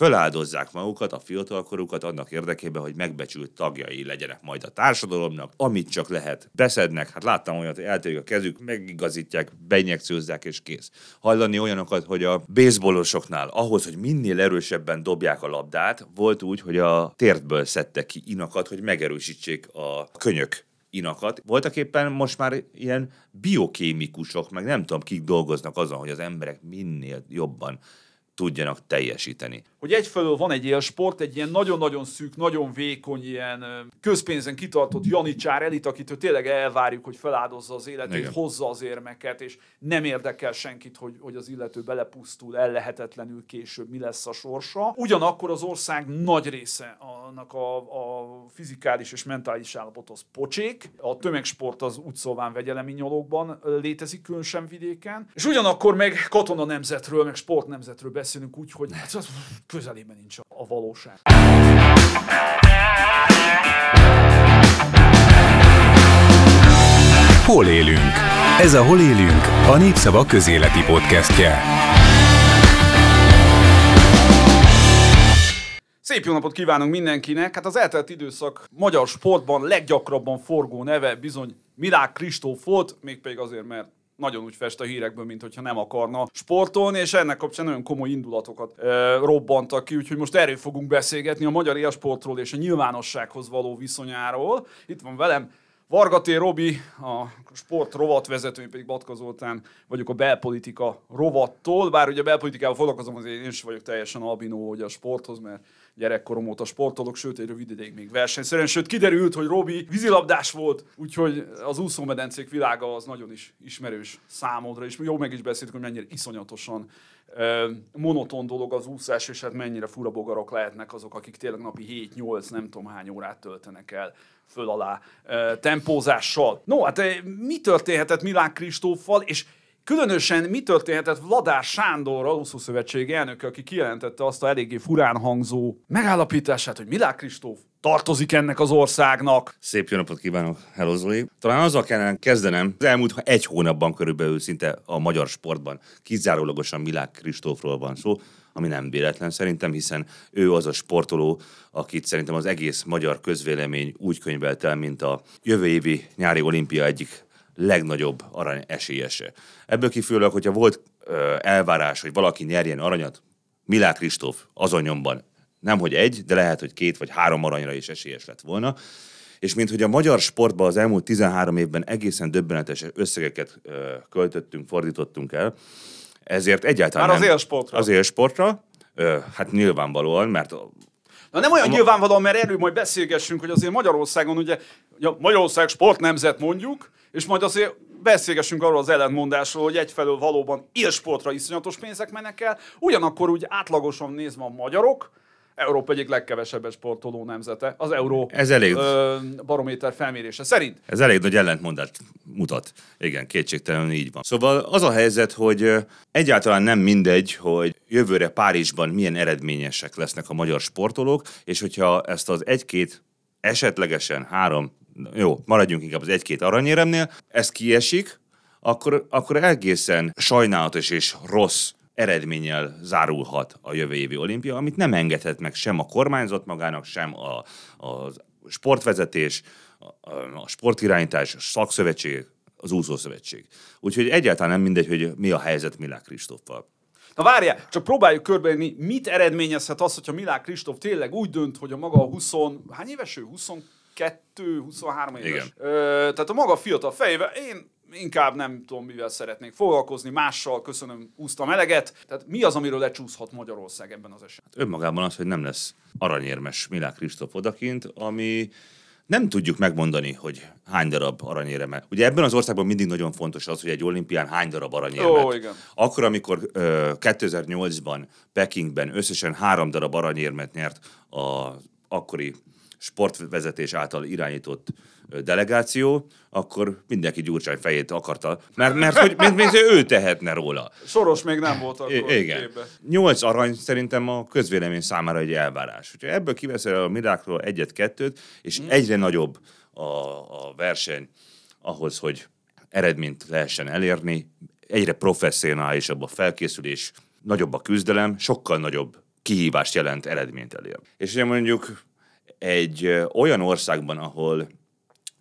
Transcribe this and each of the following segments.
föláldozzák magukat, a fiatalkorukat annak érdekében, hogy megbecsült tagjai legyenek majd a társadalomnak, amit csak lehet. Beszednek, hát láttam olyat, hogy eltörik a kezük, megigazítják, beinjekciózzák és kész. Hallani olyanokat, hogy a baseballosoknál ahhoz, hogy minél erősebben dobják a labdát, volt úgy, hogy a térdből szedtek ki inakat, hogy megerősítsék a könyök inakat. Voltak éppen most már ilyen biokémikusok, meg nem tudom, kik dolgoznak azon, hogy az emberek minél jobban tudjanak teljesíteni. Hogy egyfelől van egy élsport, egy ilyen nagyon-nagyon szűk, nagyon vékony, ilyen közpénzen kitartott janicsár elit, akitől tényleg elvárjuk, hogy feláldozza az életét, Igen. hozza az érmeket, és nem érdekel senkit, hogy, hogy az illető belepusztul, ellehetetlenül később mi lesz a sorsa. Ugyanakkor az ország nagy része annak a, a fizikális és mentális állapot az pocsék. A tömegsport az úgy szóván vegyelemi nyolókban létezik, különösen vidéken. És ugyanakkor meg katona nemzetről, meg sport nemzetről beszélünk úgy, hogy közelében nincs a valóság. Hol élünk? Ez a Hol élünk, a Népszava közéleti podcastje. Szép jó napot kívánunk mindenkinek! Hát az eltelt időszak magyar sportban leggyakrabban forgó neve bizony Milák Kristóf volt, mégpedig azért, mert nagyon úgy fest a hírekből, mint hogyha nem akarna sportolni, és ennek kapcsán nagyon komoly indulatokat e, robbantak ki, úgyhogy most erről fogunk beszélgetni a magyar élsportról és a nyilvánossághoz való viszonyáról. Itt van velem Vargaté Robi, a sport rovatvezető, pedig Batka Zoltán vagyok a belpolitika rovattól, bár ugye a belpolitikával foglalkozom, azért én is vagyok teljesen albinó hogy a sporthoz, mert gyerekkorom óta sportolok, sőt egy rövid ideig még versenyszerűen, sőt kiderült, hogy Robi vízilabdás volt, úgyhogy az úszómedencék világa az nagyon is ismerős számodra, és jó meg is beszéltük, hogy mennyire iszonyatosan monoton dolog az úszás, és hát mennyire fura bogarok lehetnek azok, akik tényleg napi 7-8, nem tudom hány órát töltenek el föl alá tempózással. No, hát mi történhetett Milán Kristóffal, és Különösen mi történhetett Vladár Sándorral, Úszó Szövetség elnöke, aki kijelentette azt a eléggé furán hangzó megállapítását, hogy Milák Kristóf tartozik ennek az országnak. Szép jó napot kívánok, hello Zoli. Talán azzal kellene kezdenem, az elmúlt egy hónapban körülbelül szinte a magyar sportban kizárólagosan Milák Kristófról van szó, ami nem véletlen szerintem, hiszen ő az a sportoló, akit szerintem az egész magyar közvélemény úgy könyvelt el, mint a jövő évi nyári olimpia egyik legnagyobb arany esélyese. Ebből kifolyólag, hogyha volt ö, elvárás, hogy valaki nyerjen aranyat, Milák Kristóf azon nyomban nem hogy egy, de lehet, hogy két vagy három aranyra is esélyes lett volna. És mint hogy a magyar sportban az elmúlt 13 évben egészen döbbenetes összegeket ö, költöttünk, fordítottunk el, ezért egyáltalán Már az élsportra. Az élsportra, ö, hát nyilvánvalóan, mert Na nem olyan a nyilvánvalóan, mert erről majd beszélgessünk, hogy azért Magyarországon ugye, ugye Magyarország sportnemzet mondjuk, és majd azért beszélgessünk arról az ellentmondásról, hogy egyfelől valóban élsportra iszonyatos pénzek mennek el, ugyanakkor úgy átlagosan nézve a magyarok, Európa egyik legkevesebbet sportoló nemzete, az Euró Ez elég. Ö, barométer felmérése szerint. Ez elég nagy ellentmondást mutat. Igen, kétségtelenül így van. Szóval az a helyzet, hogy egyáltalán nem mindegy, hogy jövőre Párizsban milyen eredményesek lesznek a magyar sportolók, és hogyha ezt az egy-két esetlegesen három jó, maradjunk inkább az egy-két aranyéremnél, ez kiesik, akkor, akkor egészen sajnálatos és rossz eredménnyel zárulhat a jövő évi olimpia, amit nem engedhet meg sem a kormányzat magának, sem a, a sportvezetés, a, a sportirányítás, a szakszövetség, az úszószövetség. Úgyhogy egyáltalán nem mindegy, hogy mi a helyzet Milák Kristóffal. Na várjál, csak próbáljuk körbeírni, mit eredményezhet az, hogyha Milák Kristóf tényleg úgy dönt, hogy a maga 20, hány éves ő? 20 22-23 éves. Igen. Ö, tehát a maga fiatal fejével én inkább nem tudom, mivel szeretnék foglalkozni, mással köszönöm, úsztam eleget. Tehát mi az, amiről lecsúszhat Magyarország ebben az esetben? Hát önmagában az, hogy nem lesz aranyérmes Milák Kristóf odakint, ami nem tudjuk megmondani, hogy hány darab aranyéreme. Ugye ebben az országban mindig nagyon fontos az, hogy egy olimpián hány darab aranyérmet. Ó, igen. Akkor, amikor ö, 2008-ban Pekingben összesen három darab aranyérmet nyert az akkori sportvezetés által irányított delegáció, akkor mindenki Gyurcsány fejét akarta, mert, mert hogy mint, mint ő tehetne róla. Soros még nem volt akkor I- Igen. Képbe. Nyolc arany szerintem a közvélemény számára egy elvárás. Úgyhogy ebből kiveszel a Mirákról egyet-kettőt, és mm. egyre nagyobb a, a verseny ahhoz, hogy eredményt lehessen elérni, egyre professzionálisabb a felkészülés, nagyobb a küzdelem, sokkal nagyobb kihívást jelent eredményt elérni. És ugye mondjuk egy olyan országban, ahol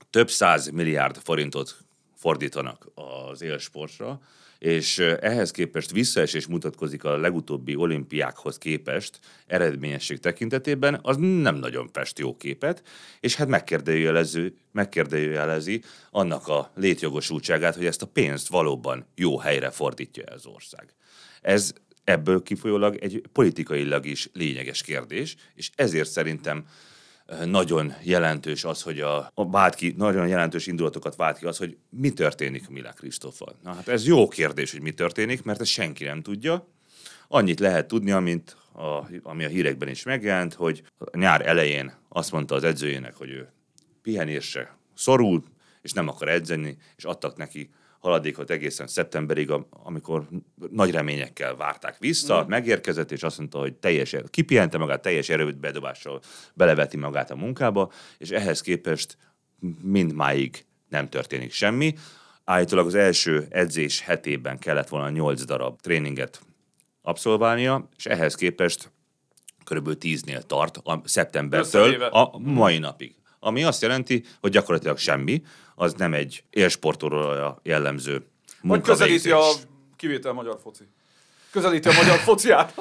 több száz milliárd forintot fordítanak az élsportra, és ehhez képest visszaesés mutatkozik a legutóbbi olimpiákhoz képest eredményesség tekintetében, az nem nagyon fest jó képet, és hát megkérdőjelező, megkérdőjelezi annak a létjogosultságát, hogy ezt a pénzt valóban jó helyre fordítja az ország. Ez ebből kifolyólag egy politikailag is lényeges kérdés, és ezért szerintem nagyon jelentős az, hogy a, a vált ki, nagyon jelentős indulatokat vált ki az, hogy mi történik Milák Krisztóffal. Na hát ez jó kérdés, hogy mi történik, mert ezt senki nem tudja. Annyit lehet tudni, amint a, ami a hírekben is megjelent, hogy a nyár elején azt mondta az edzőjének, hogy ő pihenésre szorul, és nem akar edzeni, és adtak neki haladékot egészen szeptemberig, am- amikor nagy reményekkel várták vissza, mm. megérkezett, és azt mondta, hogy teljes, kipihente magát, teljes erőt bedobással beleveti magát a munkába, és ehhez képest mindmáig nem történik semmi. Állítólag az első edzés hetében kellett volna 8 darab tréninget abszolválnia, és ehhez képest körülbelül 10-nél tart a szeptembertől a mai napig. Ami azt jelenti, hogy gyakorlatilag semmi, az nem egy élsportolóra jellemző Vagy közelíti a kivétel magyar foci. Közelíti a magyar fociát.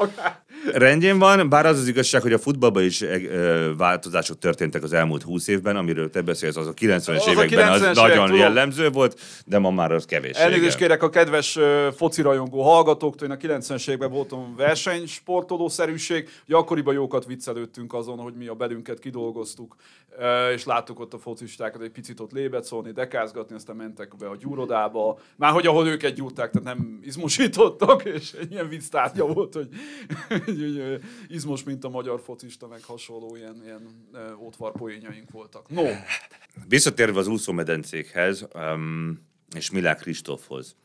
Rendjén van, bár az az igazság, hogy a futballban is ö, változások történtek az elmúlt 20 évben, amiről te beszélsz, az a 90-es Az a években az 90-es évek, nagyon tudom. jellemző volt, de ma már az kevés. Elnézést kérek a kedves ö, foci rajongó hallgatóktól, én a 90-es években voltam versenysportolószerűség, hogy akkoriban jókat viccelődtünk azon, hogy mi a belünket kidolgoztuk, ö, és láttuk ott a focistákat egy picit ott lébet szólni, dekázgatni, aztán mentek be a gyúrodába, már hogy ahol őket gyúrták, tehát nem izmosítottak, és egy ilyen vicc tárgya volt, hogy, hogy, hogy izmos, mint a magyar focista, meg hasonló ilyen, ilyen ö, ótvarpoénjaink voltak. No, Visszatérve az úszómedencékhez, um, és Milák Kristófhoz.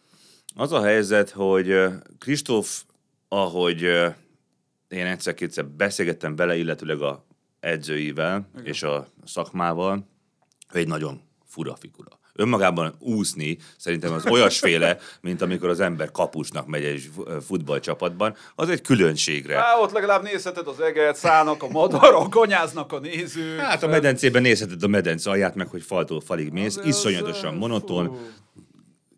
Az a helyzet, hogy Kristóf, ahogy én egyszer-kétszer beszélgettem vele, illetőleg a edzőivel Igen. és a szakmával, ő egy nagyon fura figura. Önmagában úszni szerintem az olyasféle, mint amikor az ember kapusnak megy egy futballcsapatban, az egy különbségre. Á, ott legalább nézheted az eget, szállnak a madarak, ganyáznak a nézők. Hát a medencében nézheted a medence alját, meg hogy faltól falig mész, Az- iszonyatosan az- monoton, fú.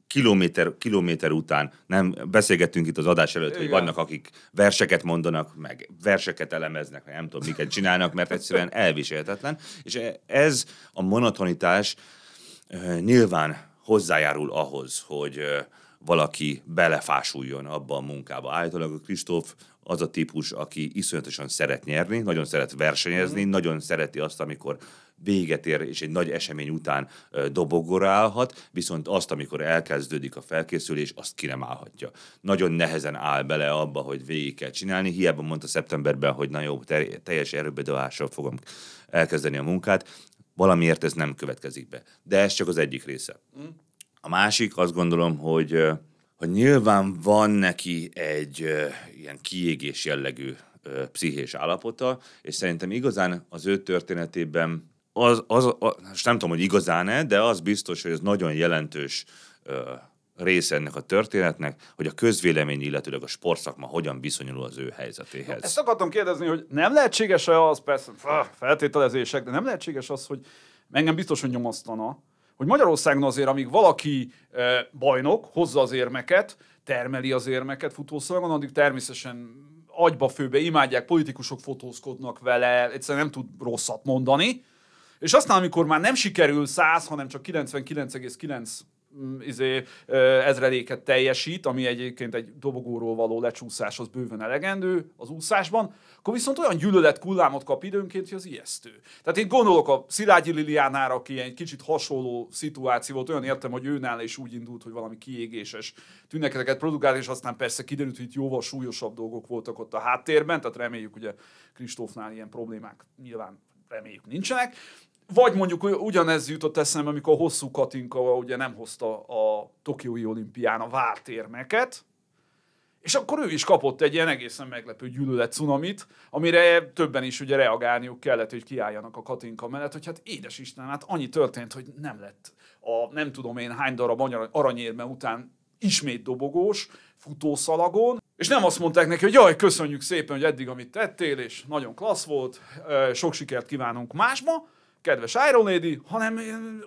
kilométer, kilométer után, nem beszélgettünk itt az adás előtt, hogy Igen. vannak, akik verseket mondanak, meg verseket elemeznek, meg nem tudom, miket csinálnak, mert egyszerűen elviselhetetlen. És ez a monotonitás nyilván hozzájárul ahhoz, hogy valaki belefásuljon abba a munkába. Állítólag a Kristóf az a típus, aki iszonyatosan szeret nyerni, nagyon szeret versenyezni, mm. nagyon szereti azt, amikor véget ér, és egy nagy esemény után dobogóra állhat, viszont azt, amikor elkezdődik a felkészülés, azt ki nem állhatja. Nagyon nehezen áll bele abba, hogy végig kell csinálni, hiába mondta szeptemberben, hogy na jó, teljes erőbedolással fogom elkezdeni a munkát, valamiért ez nem következik be. De ez csak az egyik része. A másik azt gondolom, hogy, hogy nyilván van neki egy ilyen kiégés jellegű pszichés állapota, és szerintem igazán az ő történetében az, az, az nem tudom, hogy igazán-e, de az biztos, hogy ez nagyon jelentős része ennek a történetnek, hogy a közvélemény, illetőleg a sportszakma hogyan viszonyul az ő helyzetéhez. Ezt akartam kérdezni, hogy nem lehetséges-e az, persze feltételezések, de nem lehetséges az, hogy engem biztos, hogy nyomasztana, hogy Magyarországon azért, amíg valaki e, bajnok, hozza az érmeket, termeli az érmeket futószalagon, addig természetesen agyba főbe imádják, politikusok fotózkodnak vele, egyszerűen nem tud rosszat mondani, és aztán, amikor már nem sikerül 100, hanem csak 99,9 mm, izé, ö, ezreléket teljesít, ami egyébként egy dobogóról való lecsúszás az bőven elegendő az úszásban, akkor viszont olyan gyűlölet kullámot kap időnként, hogy az ijesztő. Tehát én gondolok a Szilágyi Liliánára, aki egy kicsit hasonló szituáció volt, olyan értem, hogy őnál is úgy indult, hogy valami kiégéses tüneteket produkált, és aztán persze kiderült, hogy itt jóval súlyosabb dolgok voltak ott a háttérben, tehát reméljük, ugye Kristófnál ilyen problémák nyilván reméljük nincsenek. Vagy mondjuk ugyanez jutott eszembe, amikor a hosszú Katinka ugye nem hozta a Tokiói olimpián a várt érmeket, és akkor ő is kapott egy ilyen egészen meglepő gyűlölet cunamit, amire többen is ugye reagálniuk kellett, hogy kiálljanak a Katinka mellett, hogy hát édes Isten, hát annyi történt, hogy nem lett a nem tudom én hány darab arany- aranyérme után ismét dobogós, futószalagon, És nem azt mondták neki, hogy jaj, köszönjük szépen, hogy eddig amit tettél, és nagyon klassz volt, sok sikert kívánunk másba, kedves Iron Lady, hanem ö,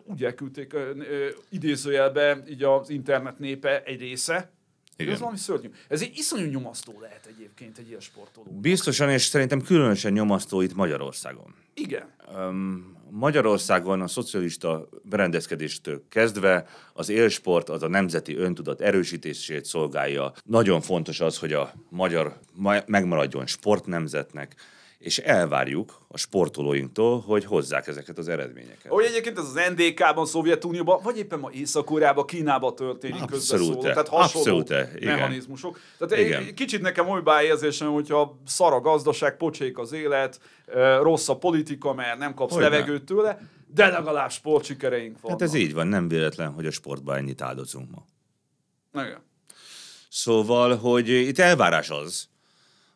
úgy elküldték ö, ö, idézőjelbe így az internet népe egy része. Igen. Ez valami szörnyű. Ez egy iszonyú nyomasztó lehet egyébként egy ilyen sportoló. Biztosan, és szerintem különösen nyomasztó itt Magyarországon. Igen. Öm, Magyarországon a szocialista berendezkedéstől kezdve az élsport az a nemzeti öntudat erősítését szolgálja. Nagyon fontos az, hogy a magyar ma- megmaradjon sportnemzetnek, és elvárjuk a sportolóinktól, hogy hozzák ezeket az eredményeket. Ahogy egyébként ez az NDK-ban, Szovjetunióban, vagy éppen ma Észak-Koreában, Kínában történik közbeszóló. Tehát hasonló abszolút, igen. mechanizmusok. Tehát Igen. egy kicsit nekem olybá érzésem, hogyha szar a gazdaság, pocsék az élet, rossz a politika, mert nem kapsz Hogyne. levegőt tőle, de legalább sportsikereink vannak. Hát ez így van, nem véletlen, hogy a sportban ennyit áldozunk ma. Igen. Szóval, hogy itt elvárás az,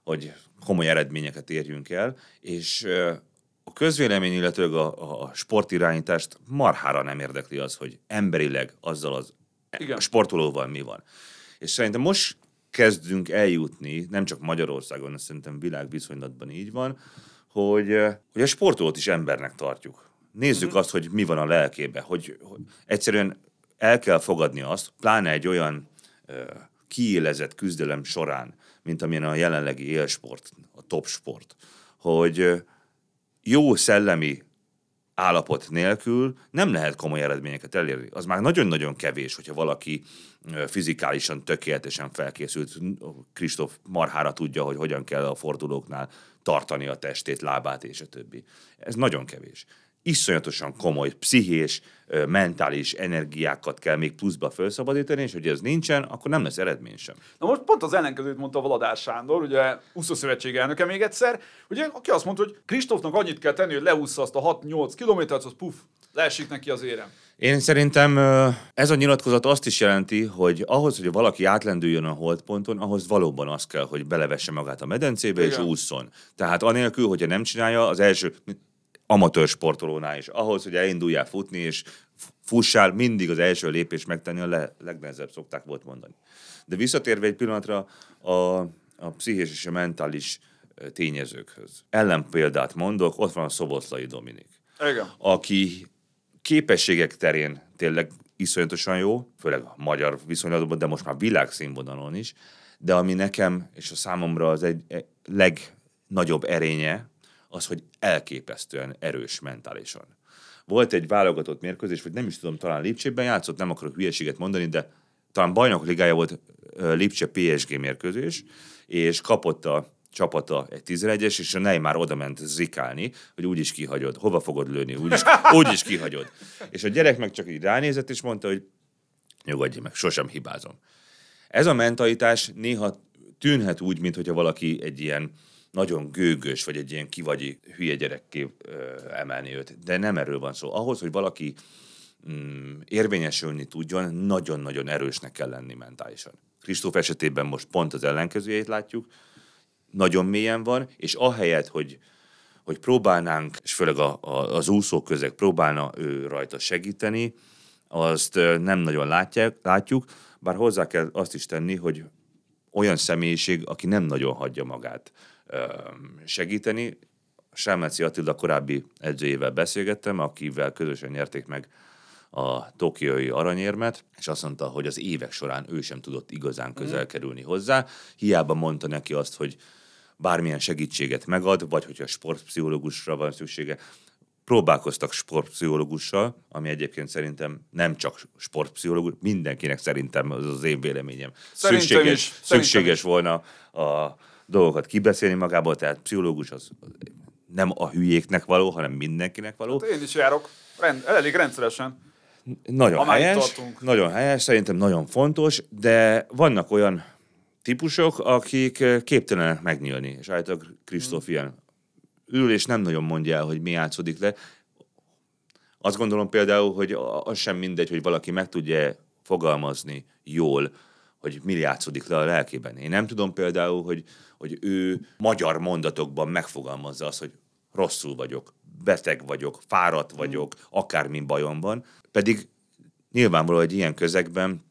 hogy komoly eredményeket érjünk el, és a közvélemény, illetőleg a, a sportirányítást marhára nem érdekli az, hogy emberileg azzal az Igen. sportolóval mi van. És szerintem most kezdünk eljutni, nem csak Magyarországon, hanem szerintem világviszonylatban így van, hogy, hogy a sportolót is embernek tartjuk. Nézzük Mhm. azt, hogy mi van a lelkébe, hogy, hogy egyszerűen el kell fogadni azt, pláne egy olyan ö, kiélezett küzdelem során, mint amilyen a jelenlegi élsport, a top sport, hogy jó szellemi állapot nélkül nem lehet komoly eredményeket elérni. Az már nagyon-nagyon kevés, hogyha valaki fizikálisan tökéletesen felkészült. Kristóf marhára tudja, hogy hogyan kell a fordulóknál tartani a testét, lábát és a többi. Ez nagyon kevés. Iszonyatosan komoly pszichés, mentális energiákat kell még pluszba felszabadítani, és hogy ez nincsen, akkor nem lesz eredmény sem. Na most pont az ellenkezőt mondta Valadár Sándor, ugye úszó szövetség elnöke még egyszer, ugye, aki azt mondta, hogy Kristófnak annyit kell tenni, hogy leúszza azt a 6-8 kilométert, az puf, leesik neki az érem. Én szerintem ez a nyilatkozat azt is jelenti, hogy ahhoz, hogy valaki átlendüljön a holdponton, ahhoz valóban az kell, hogy belevesse magát a medencébe és Igen. ússzon. Tehát anélkül, hogyha nem csinálja, az első amatőr sportolónál is. Ahhoz, hogy elinduljál futni, és fussál, mindig az első lépés megtenni a le- legnehezebb, szokták volt mondani. De visszatérve egy pillanatra a, a pszichés és a mentális tényezőkhöz. Ellenpéldát mondok, ott van a Szoboszlai Dominik Igen. aki képességek terén tényleg iszonyatosan jó, főleg a magyar viszonylatban, de most már világszínvonalon is, de ami nekem és a számomra az egy legnagyobb erénye, az, hogy elképesztően erős mentálisan. Volt egy válogatott mérkőzés, vagy nem is tudom, talán Lipcsében játszott, nem akarok hülyeséget mondani, de talán bajnok ligája volt Lipcse PSG mérkőzés, és kapott a csapata egy 11-es, és a Neymar oda ment zikálni, hogy úgyis kihagyod. Hova fogod lőni? Úgyis, úgyis kihagyod. És a gyerek meg csak így ránézett, és mondta, hogy nyugodj meg, sosem hibázom. Ez a mentalitás néha tűnhet úgy, mintha valaki egy ilyen nagyon gőgös, vagy egy ilyen kivagyi hülye gyerekké emelni őt. De nem erről van szó. Ahhoz, hogy valaki mm, érvényesülni tudjon, nagyon-nagyon erősnek kell lenni mentálisan. Kristóf esetében most pont az ellenkezőjét látjuk, nagyon mélyen van, és ahelyett, hogy, hogy próbálnánk, és főleg a, a, az úszó közeg próbálna ő rajta segíteni, azt nem nagyon látják, látjuk, bár hozzá kell azt is tenni, hogy olyan személyiség, aki nem nagyon hagyja magát segíteni. Selmeci Attila korábbi edzőjével beszélgettem, akivel közösen nyerték meg a tokiói aranyérmet, és azt mondta, hogy az évek során ő sem tudott igazán közel kerülni hozzá. Hiába mondta neki azt, hogy bármilyen segítséget megad, vagy hogyha sportpszichológusra van szüksége, próbálkoztak sportpszichológussal, ami egyébként szerintem nem csak sportpszichológus, mindenkinek szerintem az az én véleményem. Szerintem szükséges, is, szükséges is. volna a dolgokat kibeszélni magából, tehát pszichológus az nem a hülyéknek való, hanem mindenkinek való. Hát Én is járok, rend, elég rendszeresen. Nagyon Ha már itt helyes, nagyon helyes, szerintem nagyon fontos, de vannak olyan típusok, akik eh, képtelenek megnyílni, és állítólag Kristóf ilyen ül, és nem nagyon mondja el, hogy mi játszódik le. Azt gondolom például, hogy az sem mindegy, hogy valaki meg tudja fogalmazni jól, hogy mi játszódik le a lelkében. Én nem tudom például, hogy, hogy ő magyar mondatokban megfogalmazza azt, hogy rosszul vagyok, beteg vagyok, fáradt vagyok, akármi bajom van. Pedig nyilvánvaló, hogy ilyen közegben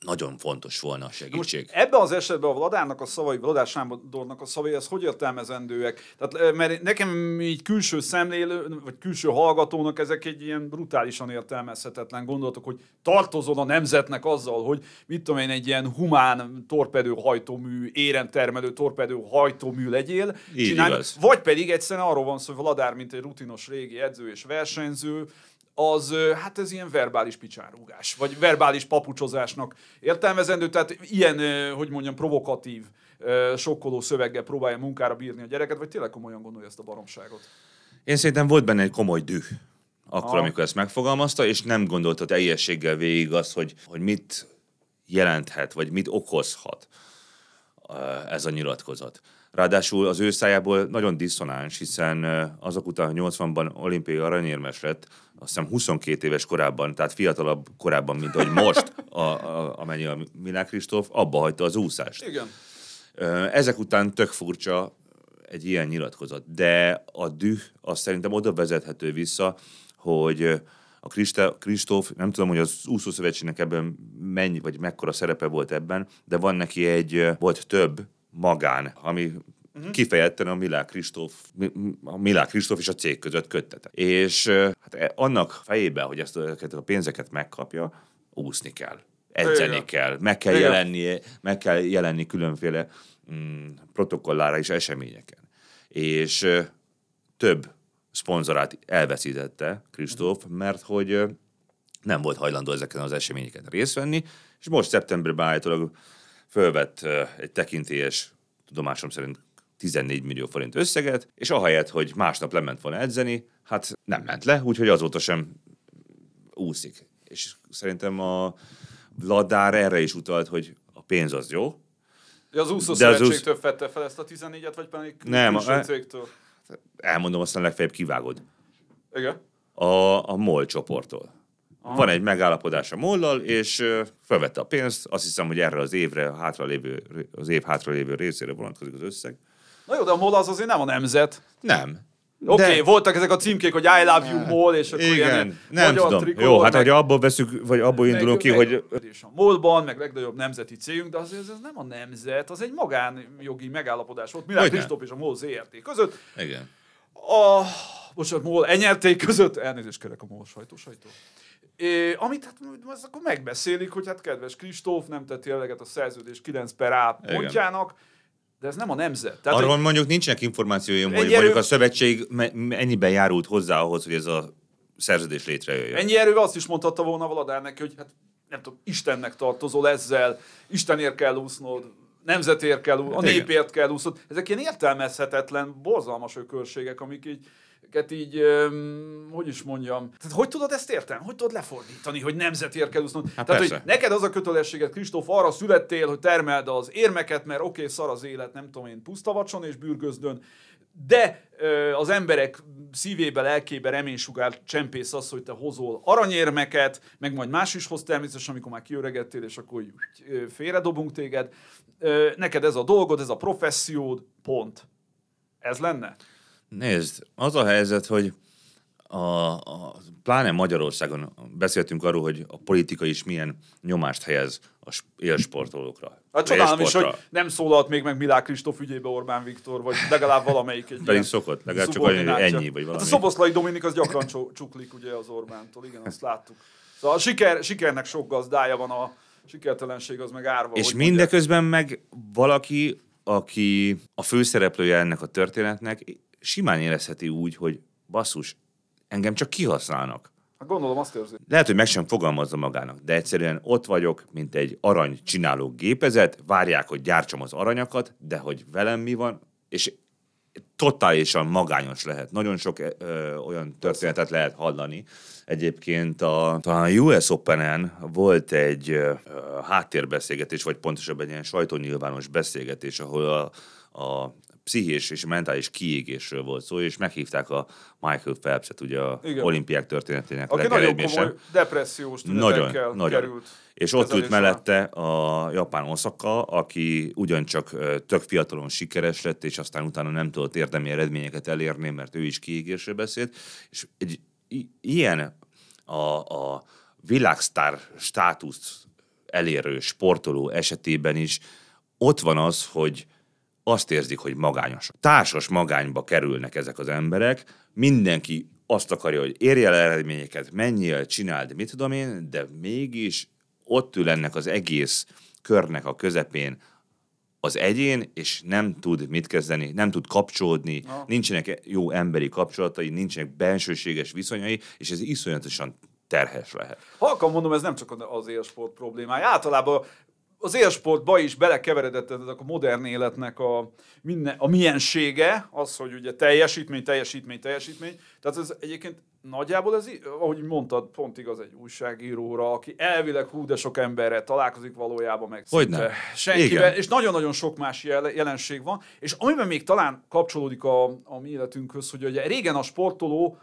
nagyon fontos volna a segítség. Most ebben az esetben a Vladárnak a szavai, Vladár Sándornak a szavai, az hogy értelmezendőek? Tehát, mert nekem így külső szemlélő, vagy külső hallgatónak ezek egy ilyen brutálisan értelmezhetetlen gondolatok, hogy tartozol a nemzetnek azzal, hogy mit tudom én, egy ilyen humán torpedő hajtómű, éren termelő torpedő hajtómű legyél, Így csinálj, igaz. vagy pedig egyszerűen arról van szó, hogy Vladár, mint egy rutinos régi edző és versenyző, az, hát ez ilyen verbális picsárúgás, vagy verbális papucsozásnak értelmezendő, tehát ilyen, hogy mondjam, provokatív, sokkoló szöveggel próbálja munkára bírni a gyereket, vagy tényleg komolyan gondolja ezt a baromságot. Én szerintem volt benne egy komoly düh, akkor, Aha. amikor ezt megfogalmazta, és nem gondolta teljességgel végig azt, hogy, hogy mit jelenthet, vagy mit okozhat ez a nyilatkozat. Ráadásul az ő szájából nagyon diszonáns, hiszen azok után, hogy 80-ban olimpiai aranyérmes lett, azt hiszem 22 éves korában, tehát fiatalabb korában, mint ahogy most, a, a, amennyi a Milák Kristóf, abba hagyta az úszást. Igen. Ezek után tök furcsa egy ilyen nyilatkozat, de a düh azt szerintem oda vezethető vissza, hogy a Krista, Kristóf, nem tudom, hogy az úszószövetségnek ebben mennyi, vagy mekkora szerepe volt ebben, de van neki egy, volt több magán, ami uh-huh. kifejezetten a Milák Kristóf, a Milák Kristóf és a cég között köttete. És hát e- annak fejében, hogy ezt a, pénzeket megkapja, úszni kell. Edzeni Igen. kell, meg kell Igen. jelenni, meg kell jelenni különféle mm, protokollára és eseményeken. És több szponzorát elveszítette Kristóf, mert hogy nem volt hajlandó ezeken az eseményeken részt venni, és most szeptemberben állítólag fölvett egy tekintélyes, tudomásom szerint 14 millió forint összeget, és ahelyett, hogy másnap lement volna edzeni, hát nem ment le, úgyhogy azóta sem úszik. És szerintem a Vladár erre is utalt, hogy a pénz az jó, Ja, az úszó De az szövetségtől fette fel ezt a 14-et, vagy pedig Nem, a- cégtől? elmondom, aztán legfeljebb kivágod. Igen. A, a MOL csoporttól. Van egy megállapodás a mollal, és felvette a pénzt, azt hiszem, hogy erre az évre, hátralévő, az év hátralévő részére vonatkozik az összeg. Na jó, de a MOL az azért nem a nemzet. Nem. Oké, De- okay, voltak ezek a címkék, hogy I love you MOL, és akkor ilyen Igen, nem magyar tudom. trikó, Jó, hát meg- hogy abból veszük, vagy abból indulunk ki, meg, hogy És a MOL-ban, meg legnagyobb nemzeti cégünk, de azért ez nem a nemzet, az egy magánjogi megállapodás volt Milán. Kristóf és a MOL ZRT között. igen. A, bocsánat, MOL NRT között, elnézést kérek a MOL sajtó, sajtó. É, amit hát az akkor megbeszélik, hogy hát kedves Kristóf nem tett eleget a szerződés 9 per A Igen. De ez nem a nemzet. Tehát, Arról hogy mondjuk nincsenek információim, hogy Egy mondjuk erő- a szövetség ennyiben járult hozzá ahhoz, hogy ez a szerződés létrejöjjön. Ennyi erővel azt is mondhatta volna Vladár neki, hogy hát nem tudom, Istennek tartozol ezzel, Istenért kell úsznod, nemzetért kell a Igen. népért kell úsznod. Ezek ilyen értelmezhetetlen, borzalmas ökölségek, amik így így, hogy is mondjam, tehát hogy tudod ezt érteni? Hogy tudod lefordítani, hogy nemzetért kell úsznod? Hát tehát, hogy neked az a kötelességed, Kristóf, arra születtél, hogy termeld az érmeket, mert oké, okay, szar az élet, nem tudom én, pusztavacson és bürgözdön, de az emberek szívébe, lelkébe reménysugár csempész az, hogy te hozol aranyérmeket, meg majd más is hoz természetesen, amikor már kiöregettél, és akkor úgy, félredobunk téged. Neked ez a dolgod, ez a professziód, pont. Ez lenne? Nézd, az a helyzet, hogy a, a, pláne Magyarországon beszéltünk arról, hogy a politika is milyen nyomást helyez a sp- élsportolókra. Hát csodálom is, hogy nem szólalt még meg Milák Kristóf ügyébe Orbán Viktor, vagy legalább valamelyik egy Pedig szokott, legalább csak annyi, ennyi, vagy Hát valami. a Szoboszlai Dominik az gyakran csuklik ugye az Orbántól, igen, azt láttuk. Szóval a siker, sikernek sok gazdája van, a sikertelenség az meg árva. És mindeközben meg valaki, aki a főszereplője ennek a történetnek, simán érezheti úgy, hogy basszus, engem csak kihasználnak. Hát gondolom azt érzi. Lehet, hogy meg sem fogalmazza magának, de egyszerűen ott vagyok, mint egy arany csináló gépezet, várják, hogy gyártsam az aranyakat, de hogy velem mi van, és totálisan magányos lehet. Nagyon sok ö, olyan történetet lehet hallani. Egyébként a, talán a US Open-en volt egy ö, háttérbeszélgetés, vagy pontosabban egy ilyen sajtónyilvános beszélgetés, ahol a, a pszichés és mentális kiégésről volt szó, és meghívták a Michael Phelps-et, ugye a Igen. olimpiák történetének Aki nagyon komoly depressziós Nagyon, nagyon. került. És ott ült mellette a japán Osaka, aki ugyancsak tök fiatalon sikeres lett, és aztán utána nem tudott érdemi eredményeket elérni, mert ő is kiégésről beszélt. És egy ilyen a, a világsztár státuszt elérő sportoló esetében is ott van az, hogy azt érzik, hogy magányos. Társas magányba kerülnek ezek az emberek, mindenki azt akarja, hogy érje el eredményeket, menjél, csináld, mit tudom én, de mégis ott ül ennek az egész körnek a közepén az egyén, és nem tud mit kezdeni, nem tud kapcsolódni, Na. nincsenek jó emberi kapcsolatai, nincsenek bensőséges viszonyai, és ez iszonyatosan terhes lehet. Halkan mondom, ez nem csak az élsport problémája. Általában az élsportba is belekeveredett ez a modern életnek a, minden, a miensége, az, hogy ugye teljesítmény, teljesítmény, teljesítmény. Tehát ez egyébként nagyjából ez, ahogy mondtad, pont igaz egy újságíróra, aki elvileg hú, de sok emberrel találkozik valójában meg. Hogy nem. Senkivel, Igen. és nagyon-nagyon sok más jel- jelenség van. És amiben még talán kapcsolódik a, a mi életünkhöz, hogy ugye régen a sportoló,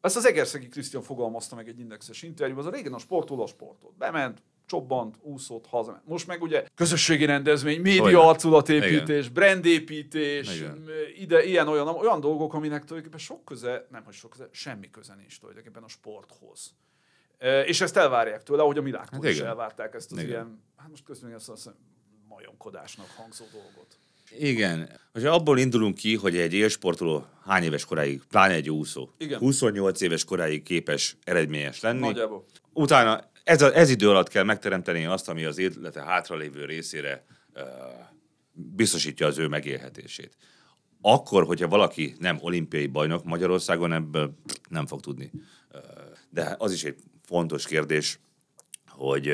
ezt az Egerszegi Krisztián fogalmazta meg egy indexes interjúban, az a régen a sportoló a sportot. Bement, csobbant, úszott, hazament. Most meg ugye közösségi rendezvény, média arculatépítés, brandépítés, Igen. ide, ilyen, olyan, olyan dolgok, aminek tulajdonképpen sok köze, nem hogy sok köze, semmi köze nincs tulajdonképpen a sporthoz. E, és ezt elvárják tőle, ahogy a világtól Hát is elvárták ezt az Igen. ilyen, hát most közben ezt azt hiszem, majomkodásnak hangzó dolgot. Igen. Hogyha abból indulunk ki, hogy egy élsportoló hány éves koráig, pláne egy úszó, Igen. 28 éves koráig képes eredményes lenni, Nagyjából. utána ez, a, ez idő alatt kell megteremteni azt, ami az élete hátralévő részére uh, biztosítja az ő megélhetését. Akkor, hogyha valaki nem olimpiai bajnok Magyarországon, ebből nem fog tudni. De az is egy fontos kérdés, hogy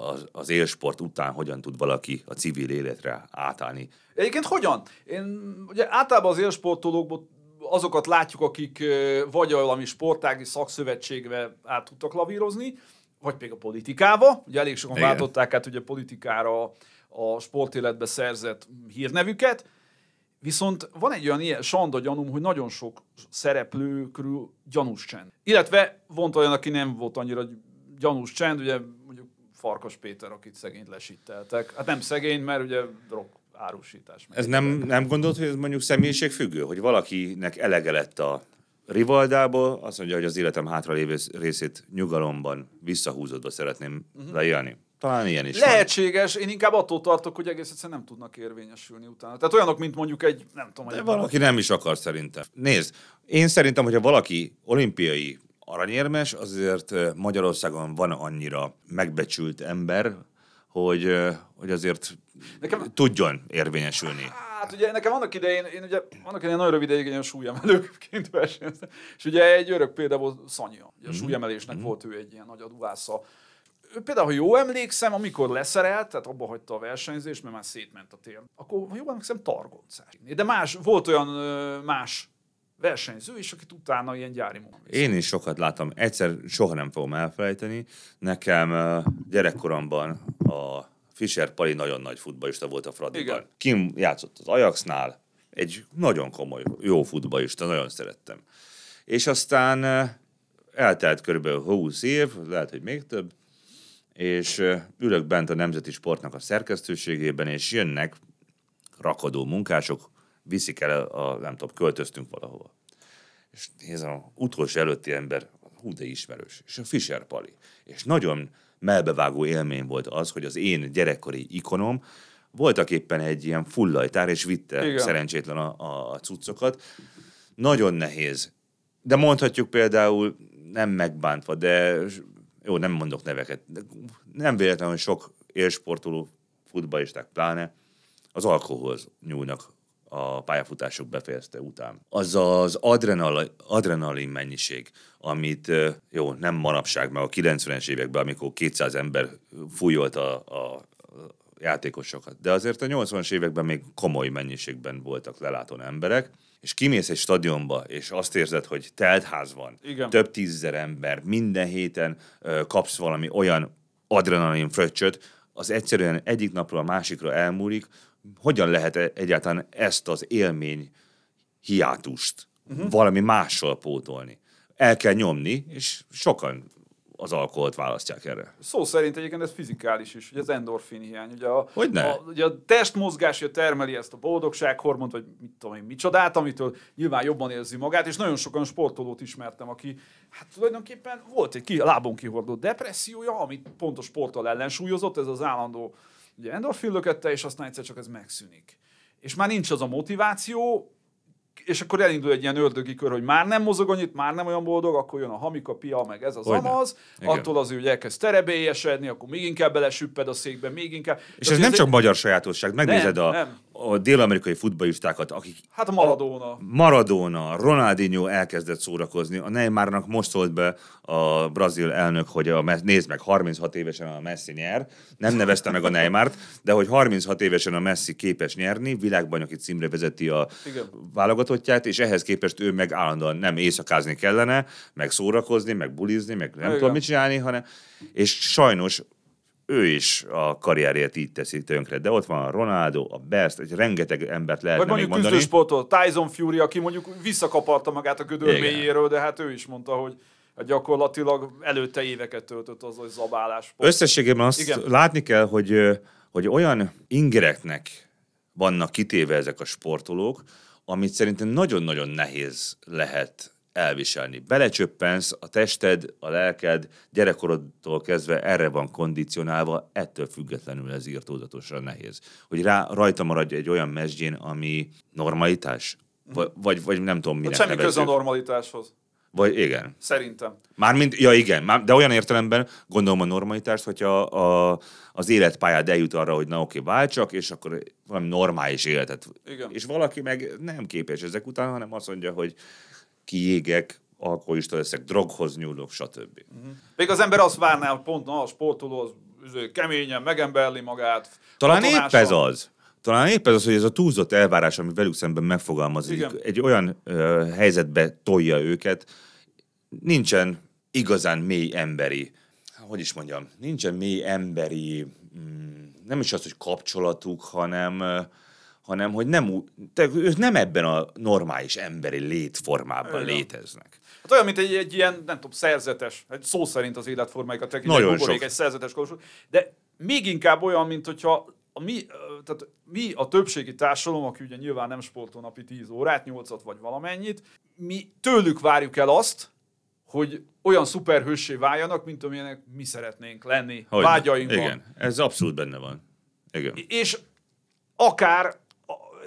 az, az élsport után hogyan tud valaki a civil életre átállni. Egyébként hogyan? Én ugye általában az élsportolókból azokat látjuk, akik vagy valami sportági szakszövetségbe át tudtak lavírozni, vagy pedig a politikába. Ugye elég sokan Igen. váltották át ugye politikára a sportéletbe szerzett hírnevüket. Viszont van egy olyan ilyen sanda gyanúm, hogy nagyon sok szereplő körül gyanús csend. Illetve volt olyan, aki nem volt annyira gyanús csend, ugye mondjuk Farkas Péter, akit szegényt lesitteltek. Hát nem szegény, mert ugye drog árusítás. Ez nem, nem gondolt, hogy ez mondjuk személyiségfüggő? Hogy valakinek elege lett a rivaldából, azt mondja, hogy az életem hátralévő részét nyugalomban, visszahúzódva szeretném uh-huh. leélni. Talán ilyen is van. Lehetséges, én inkább attól tartok, hogy egész egyszerűen nem tudnak érvényesülni utána. Tehát olyanok, mint mondjuk egy, nem tudom, De valaki nem is akar szerintem. Nézd, én szerintem, hogyha valaki olimpiai aranyérmes, azért Magyarországon van annyira megbecsült ember, hogy, hogy azért Nekem- tudjon érvényesülni. Hát ugye nekem annak idején, én ugye annak idején nagyon rövid ideig ilyen súlyemelőként versenyeztem, és ugye egy örök példa volt Szanya. Ugye a súlyemelésnek volt ő egy ilyen nagy aduvásza. Ő például, ha jól emlékszem, amikor leszerelt, tehát abba hagyta a versenyzést, mert már szétment a tél, akkor, ha jól emlékszem, targoncás. De más, volt olyan más versenyző is, akit utána ilyen gyári munkát. Én is sokat láttam, egyszer soha nem fogom elfelejteni. Nekem gyerekkoromban a Fischer Pali nagyon nagy futballista volt a Fradiban. Kim játszott az Ajaxnál, egy nagyon komoly, jó futballista, nagyon szerettem. És aztán eltelt körülbelül 20 év, lehet, hogy még több, és ülök bent a Nemzeti Sportnak a szerkesztőségében, és jönnek rakadó munkások, viszik el a, nem tudom, költöztünk valahova. És nézem, a utolsó előtti ember, hú, de ismerős, és a Fischer Pali. És nagyon melbevágó élmény volt az, hogy az én gyerekkori ikonom voltak éppen egy ilyen fullajtár, és vitte Igen. Szerencsétlen a, a, a cuccokat. Nagyon nehéz. De mondhatjuk például, nem megbántva, de jó, nem mondok neveket, de nem véletlenül sok élsportoló, futballisták pláne, az alkoholhoz nyúlnak a pályafutások befejezte után. Az az adrenal, adrenalin mennyiség, amit jó, nem manapság, meg a 90-es években, amikor 200 ember fújolt a, a játékosokat. De azért a 80-as években még komoly mennyiségben voltak lelátón emberek, és kimész egy stadionba, és azt érzed, hogy teltház van, Igen. több tízezer ember, minden héten ö, kapsz valami olyan adrenalin fröccsöt, az egyszerűen egyik napról a másikra elmúlik, hogyan lehet e- egyáltalán ezt az élmény hiátust uh-huh. valami mással pótolni? El kell nyomni, és sokan az alkoholt választják erre. Szó szerint egyébként ez fizikális is, ugye az endorfin hiány. Ugye a, Hogyne? a, ugye a testmozgás ugye termeli ezt a boldogsághormont, vagy mit tudom én, micsodát, amitől nyilván jobban érzi magát, és nagyon sokan sportolót ismertem, aki hát tulajdonképpen volt egy ki, lábon kihordott depressziója, amit pont a sporttal ellensúlyozott, ez az állandó ugye endorfin lökette, és aztán egyszer csak ez megszűnik. És már nincs az a motiváció, és akkor elindul egy ilyen ördögi kör, hogy már nem mozog annyit, már nem olyan boldog, akkor jön a hamika pia, meg ez az Hogyne. amaz, Igen. attól azért, hogy elkezd terebélyesedni, akkor még inkább belesüpped a székbe, még inkább. És Tehát ez nem egy- csak magyar sajátosság. Megnézed Nem, a, nem. A dél-amerikai futballistákat, akik Hát a Maradona. Maradona, Ronaldinho elkezdett szórakozni. A Neymarnak most szólt be a brazil elnök, hogy a, nézd meg, 36 évesen a Messi nyer. Nem nevezte meg a Neymart, de hogy 36 évesen a Messi képes nyerni, világbajnoki címre vezeti a Igen. válogatottját, és ehhez képest ő meg állandóan nem éjszakázni kellene, meg szórakozni, meg bulizni, meg nem Igen. tudom mit csinálni, hanem és sajnos ő is a karrierjét így teszi tönkre. De ott van a Ronaldo, a Best, egy rengeteg embert lehetne Vagy mondjuk küzdősportol, Tyson Fury, aki mondjuk visszakaparta magát a gödör Igen. mélyéről, de hát ő is mondta, hogy gyakorlatilag előtte éveket töltött az, hogy zabálás. Összességében azt Igen. Látni kell, hogy, hogy olyan ingereknek vannak kitéve ezek a sportolók, amit szerintem nagyon-nagyon nehéz lehet elviselni. Belecsöppensz, a tested, a lelked gyerekkorodtól kezdve erre van kondicionálva, ettől függetlenül ez írtózatosan nehéz. Hogy rá, rajta maradj egy olyan mesdjén, ami normalitás, vagy, vagy, vagy nem tudom, Hát minek semmi köze a nevezzük. normalitáshoz. Vagy igen. Szerintem. Mármint, ja igen, már- de olyan értelemben gondolom a normalitást, hogyha a, az életpályád eljut arra, hogy na oké, váltsak, és akkor valami normális életet. Igen. És valaki meg nem képes ezek után, hanem azt mondja, hogy kiégek, alkoholista leszek, droghoz nyúlok, stb. Még az ember azt várná, hogy pont na, a sportoló az keményen megemberli magát. Talán épp ez az. Talán épp ez az, hogy ez a túlzott elvárás, ami velük szemben megfogalmazik, Igen. egy olyan ö, helyzetbe tolja őket, nincsen igazán mély emberi, hogy is mondjam, nincsen mély emberi, mm, nem is az, hogy kapcsolatuk, hanem, hanem hogy nem, te, ők nem ebben a normális emberi létformában Igen. léteznek. Hát olyan, mint egy, egy ilyen, nem tudom, szerzetes, egy szó szerint az életformáikat tekintve, Nagyon egy buborék, sok. egy szerzetes kolos, de még inkább olyan, mint hogyha a mi, tehát mi a többségi társadalom, aki ugye nyilván nem sportol napi 10 órát, 8 vagy valamennyit, mi tőlük várjuk el azt, hogy olyan szuperhőssé váljanak, mint amilyenek mi szeretnénk lenni, Hogy- vágyainkban. Igen, ez abszolút benne van. Igen. És akár,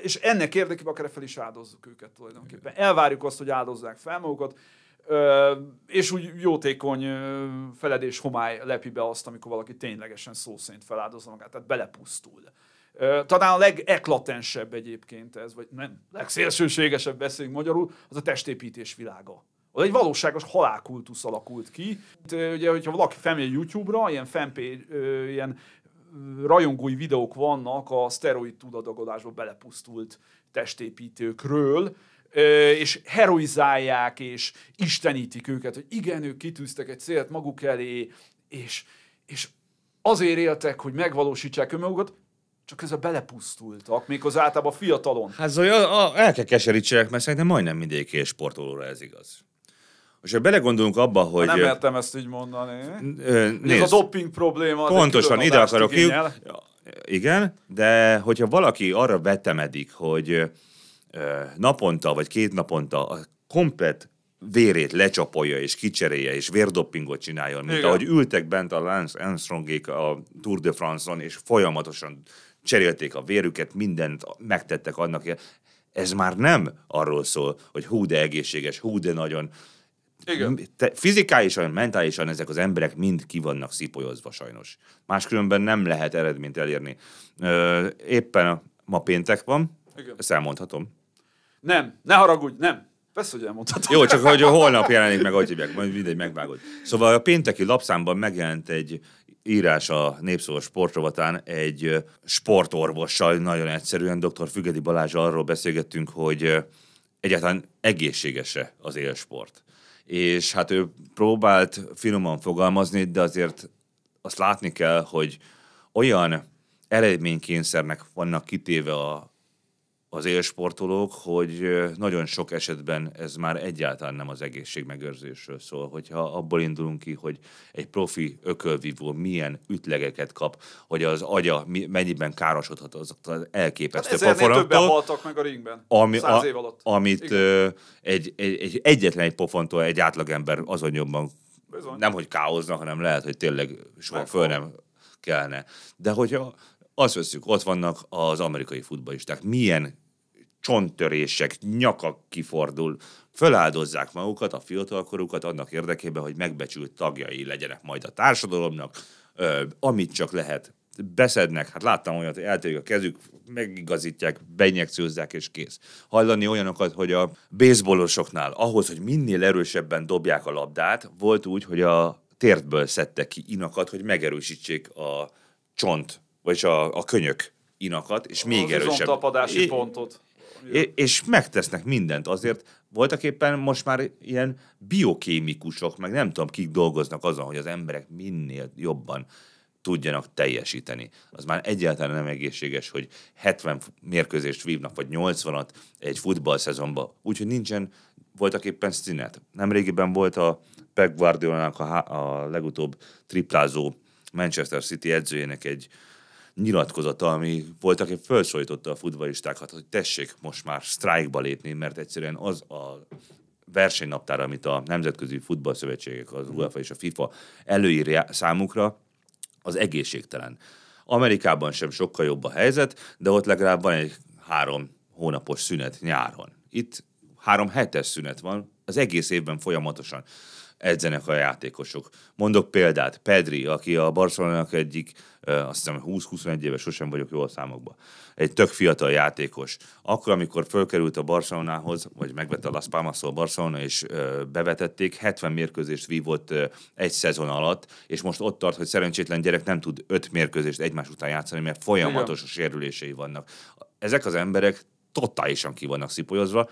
és ennek érdekében akár fel is áldozzuk őket tulajdonképpen. Elvárjuk azt, hogy áldozzák fel magukat, ö, és úgy jótékony ö, feledés homály lepi be azt, amikor valaki ténylegesen szó szerint feláldozza magát, tehát belepusztul. Ö, Talán a legeklatensebb egyébként ez, vagy nem, legszélsőségesebb beszéljünk magyarul, az a testépítés világa. Az egy valóságos halálkultusz alakult ki. Itt, Ugye, hogyha valaki felmegy YouTube-ra, ilyen fanpage, ilyen rajongói videók vannak a szteroid túladagolásba belepusztult testépítőkről, és heroizálják, és istenítik őket, hogy igen, ők kitűztek egy célt maguk elé, és, és azért éltek, hogy megvalósítsák önmagukat, csak ezzel belepusztultak, méghozzá általában fiatalon. Hát Zoli, a, a, el kell keserítsenek, mert szerintem majdnem mindegyik sportolóra ez igaz. És ha belegondolunk abba, hogy... Nem ö, mertem ezt így mondani. ö, Ez nézd, a doping probléma. pontosan, ide akarok ki. Igen, de hogyha valaki arra vetemedik, hogy naponta vagy két naponta a komplet vérét lecsapolja és kicserélje, és vérdoppingot csináljon, mint Igen. ahogy ültek bent a Lance Armstrongék a Tour de France-on, és folyamatosan cserélték a vérüket, mindent megtettek annak, ez már nem arról szól, hogy hú de egészséges, hú de nagyon Igen. te, fizikálisan, mentálisan ezek az emberek mind ki vannak szipolyozva sajnos. Máskülönben nem lehet eredményt elérni. Ö, éppen ma péntek van, Igen. ezt elmondhatom. Nem, ne haragudj, nem. Persze, hogy elmondhatom. Jó, csak hogy holnap jelenik meg, hogy hívják, majd mindegy, megvágod. Szóval a pénteki lapszámban megjelent egy írás a Népszó sportrovatán egy sportorvossal, nagyon egyszerűen, dr. Fügedi Balázs arról beszélgettünk, hogy egyáltalán egészséges-e az élsport. És hát ő próbált finoman fogalmazni, de azért azt látni kell, hogy olyan eredménykényszernek vannak kitéve a, az élsportolók, hogy nagyon sok esetben ez már egyáltalán nem az egészség megőrzésről szól. Hogyha abból indulunk ki, hogy egy profi ökölvívó milyen ütlegeket kap, hogy az agya mennyiben károsodhat az Hát elképesztő többen pofonoktól, haltak meg a ringben. ami, Száz év alatt. amit ö, egy, egy, egy, egyetlen egy pofontól egy átlagember azon nyomban Bizony. nem, hogy káozna, hanem lehet, hogy tényleg soha föl nem kellene. De hogyha azt veszük, ott vannak az amerikai futballisták, milyen csonttörések, nyakak kifordul, föláldozzák magukat, a fiatalkorukat annak érdekében, hogy megbecsült tagjai legyenek majd a társadalomnak, ö, amit csak lehet. Beszednek, hát láttam olyat, hogy eltörik a kezük, megigazítják, beinjekciózzák és kész. Hallani olyanokat, hogy a baseballosoknál ahhoz, hogy minél erősebben dobják a labdát, volt úgy, hogy a térdből szedtek ki inakat, hogy megerősítsék a csont, vagyis a, a könyök inakat, és még erősebb. izomtapadási É- pontot. És megtesznek mindent azért, voltak éppen most már ilyen biokémikusok, meg nem tudom, kik dolgoznak azon, hogy az emberek minél jobban tudjanak teljesíteni. Az már egyáltalán nem egészséges, hogy 70 mérkőzést vívnak, vagy 80-at egy futballszezonban, úgyhogy nincsen voltak éppen szünet. Nemrégiben volt a Pep Guardiolának a, a legutóbb triplázó Manchester City edzőjének egy nyilatkozata, ami voltak, aki felszólította a futballistákat, hogy tessék most már sztrájkba lépni, mert egyszerűen az a versenynaptár, amit a nemzetközi futballszövetségek, az UEFA és a FIFA előír já- számukra, az egészségtelen. Amerikában sem sokkal jobb a helyzet, de ott legalább van egy három hónapos szünet nyáron. Itt három hetes szünet van, az egész évben folyamatosan edzenek a játékosok. Mondok példát, Pedri, aki a Barcelonának egyik, azt hiszem 20-21 éves, sosem vagyok jó a számokban, egy tök fiatal játékos. Akkor, amikor fölkerült a Barcelonához, vagy megvette a Las Palmas-tól a Barcelona, és bevetették, 70 mérkőzést vívott egy szezon alatt, és most ott tart, hogy szerencsétlen gyerek nem tud öt mérkőzést egymás után játszani, mert folyamatos a sérülései vannak. Ezek az emberek totálisan ki vannak szipolyozva,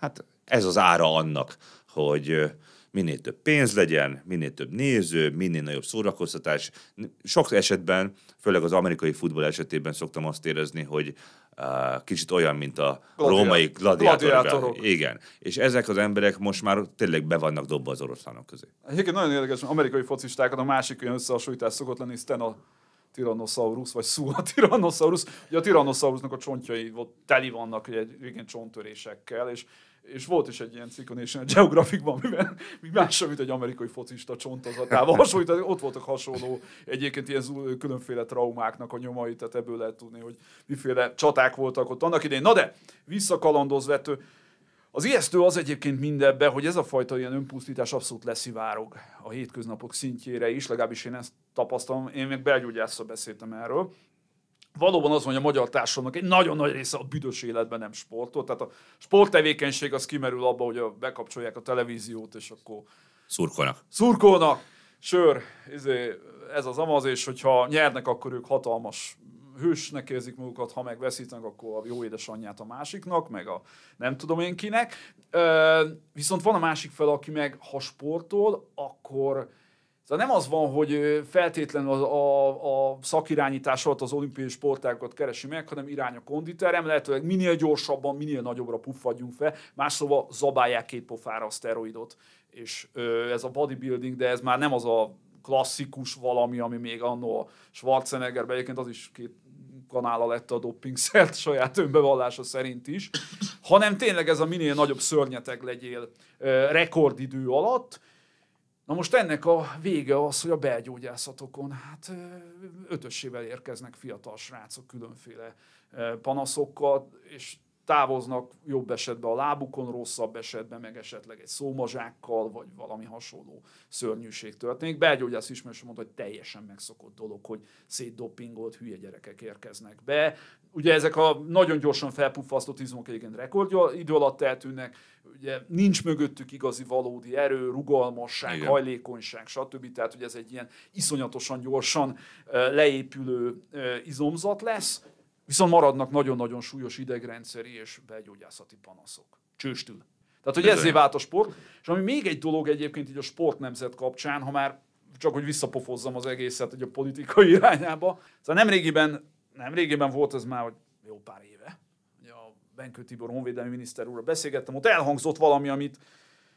Hát ez az ára annak, hogy minél több pénz legyen, minél több néző, minél nagyobb szórakoztatás. Sok esetben, főleg az amerikai futball esetében szoktam azt érezni, hogy uh, kicsit olyan, mint a Gladiá- római gladiátorok. Igen. És ezek az emberek most már tényleg be vannak dobva az oroszlánok közé. Egyébként nagyon érdekes, mert amerikai focistákat a másik olyan összehasonlítás szokott lenni, Sten a Tyrannosaurus, vagy Szú a Tyrannosaurus. Ugye a Tyrannosaurusnak a csontjai teli vannak ugye, igen csontörésekkel, és és volt is egy ilyen cikk a National Geographicban, mivel mi más sem, mint egy amerikai focista csontozatával hasonlít, ott voltak hasonló egyébként ilyen különféle traumáknak a nyomai, tehát ebből lehet tudni, hogy miféle csaták voltak ott annak idején. Na de, visszakalandozvető, az ijesztő az egyébként mindebben, hogy ez a fajta ilyen önpusztítás abszolút leszivárog a hétköznapok szintjére is, legalábbis én ezt tapasztalom. Én még belgyógyásszal beszéltem erről. Valóban az hogy a magyar társadalomnak egy nagyon nagy része a büdös életben nem sportol. Tehát a sporttevékenység az kimerül abba, hogy bekapcsolják a televíziót, és akkor Szurkolnak. szurkolnak, sör, izé, ez az amaz, és hogyha nyernek, akkor ők hatalmas hősnek érzik magukat, ha meg veszítenek, akkor a jó édesanyját a másiknak, meg a nem tudom én kinek. Ö, viszont van a másik fel, aki meg ha sportol, akkor Szóval nem az van, hogy feltétlenül a, a, a szakirányítás alatt az olimpiai sportágokat keresi meg, hanem irány a konditerem, lehetőleg minél gyorsabban, minél nagyobbra puffadjunk fel, más szóval zabálják két pofára a szteroidot. És ö, ez a bodybuilding, de ez már nem az a klasszikus valami, ami még annó a Schwarzeneggerben, egyébként az is két kanála lett a doppingszert saját önbevallása szerint is, hanem tényleg ez a minél nagyobb szörnyeteg legyél rekordidő alatt, Na most ennek a vége az, hogy a belgyógyászatokon hát ö, ötösével érkeznek fiatal srácok különféle panaszokkal, és távoznak jobb esetben a lábukon, rosszabb esetben meg esetleg egy szómazsákkal, vagy valami hasonló szörnyűség történik. Belgyógyász ismerős mondta, hogy teljesen megszokott dolog, hogy szétdopingolt hülye gyerekek érkeznek be. Ugye ezek a nagyon gyorsan felpuffasztott izmok egyébként rekordidő alatt eltűnnek, ugye nincs mögöttük igazi valódi erő, rugalmasság, Igen. hajlékonyság, stb. Tehát, hogy ez egy ilyen iszonyatosan gyorsan leépülő izomzat lesz, viszont maradnak nagyon-nagyon súlyos idegrendszeri és belgyógyászati panaszok. Csőstül. Tehát, hogy ezzé vált a sport. És ami még egy dolog egyébként így a sportnemzet kapcsán, ha már csak hogy visszapofozzam az egészet hogy a politikai irányába. Szóval nemrégiben, nemrégiben volt ez már hogy jó pár éve, a Benkő Tibor honvédelmi miniszter úrra beszélgettem, ott elhangzott valami, amit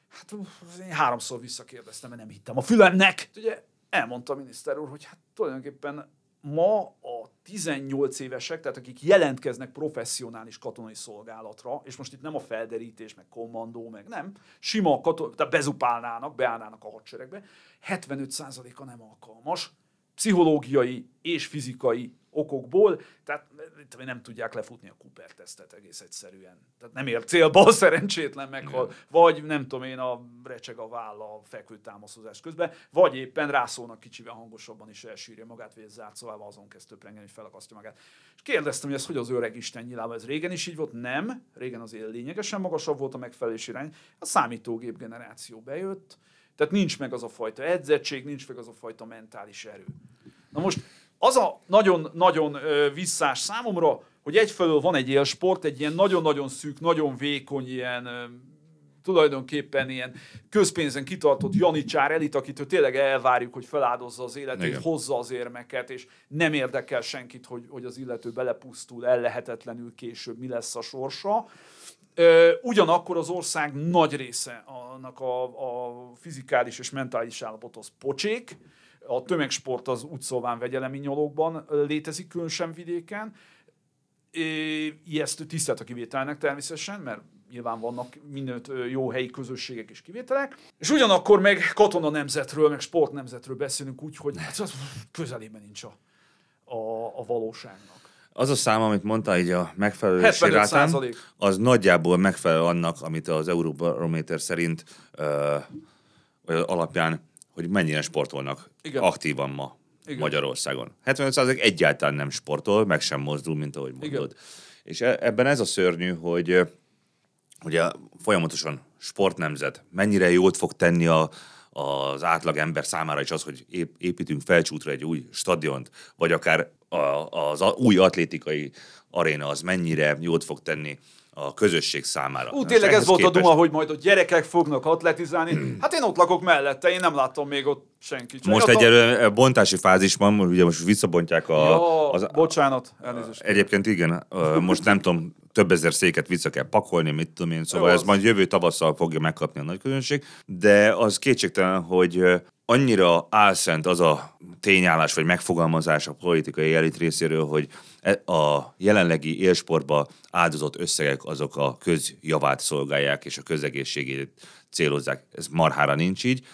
hát én háromszor visszakérdeztem, mert nem hittem a fülemnek. Ugye elmondta a miniszter úr, hogy hát tulajdonképpen ma a 18 évesek, tehát akik jelentkeznek professzionális katonai szolgálatra, és most itt nem a felderítés, meg kommandó, meg nem, sima katon- tehát bezupálnának, beállnának a hadseregbe, 75%-a nem alkalmas, pszichológiai és fizikai okokból, tehát nem tudják lefutni a Cooper tesztet egész egyszerűen. Tehát nem ér célba, szerencsétlen meghal, vagy nem tudom én, a recseg a válla a fekvőtámaszozás közben, vagy éppen rászólnak kicsivel hangosabban is elsírja magát, vagy zárt szobában azon kezd töprengeni, hogy felakasztja magát. És kérdeztem, hogy ez hogy az öreg Isten nyilában, ez régen is így volt? Nem, régen azért lényegesen magasabb volt a megfelelés irány. A számítógép generáció bejött, tehát nincs meg az a fajta edzettség, nincs meg az a fajta mentális erő. Na most az a nagyon-nagyon visszás számomra, hogy egyfelől van egy élsport, egy ilyen nagyon-nagyon szűk, nagyon vékony, ilyen tulajdonképpen ilyen közpénzen kitartott Janicsár elit, akitől tényleg elvárjuk, hogy feláldozza az életét, Igen. hozza az érmeket, és nem érdekel senkit, hogy, hogy az illető belepusztul, ellehetetlenül később mi lesz a sorsa. Ugyanakkor az ország nagy része annak a, a fizikális és mentális állapot az pocsék, a tömegsport az úgy szóván vegyelemi nyolókban létezik, különösen vidéken. Ijesztő tisztelt a kivételnek természetesen, mert nyilván vannak mindenütt jó helyi közösségek és kivételek. És ugyanakkor meg katona nemzetről, meg sport nemzetről beszélünk úgy, hogy hát az közelében nincs a, a, a valóságnak. Az a szám, amit mondta, így a megfelelési rátán, az nagyjából megfelel annak, amit az Euróbarométer szerint ö, alapján hogy mennyire sportolnak Igen. aktívan ma Igen. Magyarországon. 75% egyáltalán nem sportol, meg sem mozdul, mint ahogy mondod. Igen. És e- ebben ez a szörnyű, hogy ugye folyamatosan sportnemzet, mennyire jót fog tenni a, az átlag ember számára is az, hogy építünk felcsútra egy új stadiont, vagy akár a, az új atlétikai aréna az mennyire jót fog tenni a közösség számára. Ú, tényleg ez volt képest... a duma, hogy majd a gyerekek fognak atletizálni. Hát én ott lakok mellette, én nem láttam még ott senkit. Most egy a... bontási fázisban, ugye most visszabontják a... Ja, az, bocsánat, elnézést. Egyébként igen, most nem tudom, több ezer széket vissza kell pakolni, mit tudom én, szóval Jó, ez az... majd jövő tavasszal fogja megkapni a nagy közönség, de az kétségtelen, hogy annyira álszent az a tényállás vagy megfogalmazás a politikai elit részéről, hogy e, a jelenlegi élsportba áldozott összegek azok a közjavát szolgálják és a közegészségét célozzák. Ez marhára nincs így.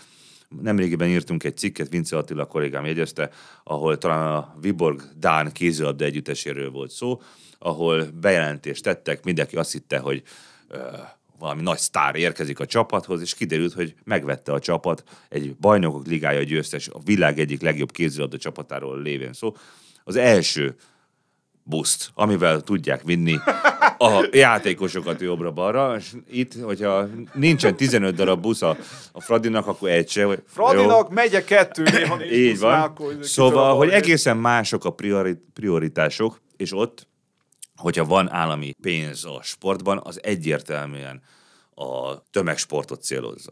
Nemrégiben írtunk egy cikket, Vince Attila kollégám jegyezte, ahol talán a Viborg Dán kézilabda együtteséről volt szó, ahol bejelentést tettek, mindenki azt hitte, hogy valami nagy sztár érkezik a csapathoz, és kiderült, hogy megvette a csapat egy bajnokok ligája győztes, a világ egyik legjobb kézilabda csapatáról lévén szó. Az első buszt, amivel tudják vinni a játékosokat jobbra-balra, és itt, hogyha nincsen 15 darab busz a, a Fradinak, akkor egy se. Fradinak megye kettő, néha Így van. Már, szóval, hogy egészen mások a priori, prioritások, és ott hogyha van állami pénz a sportban, az egyértelműen a tömegsportot célozza.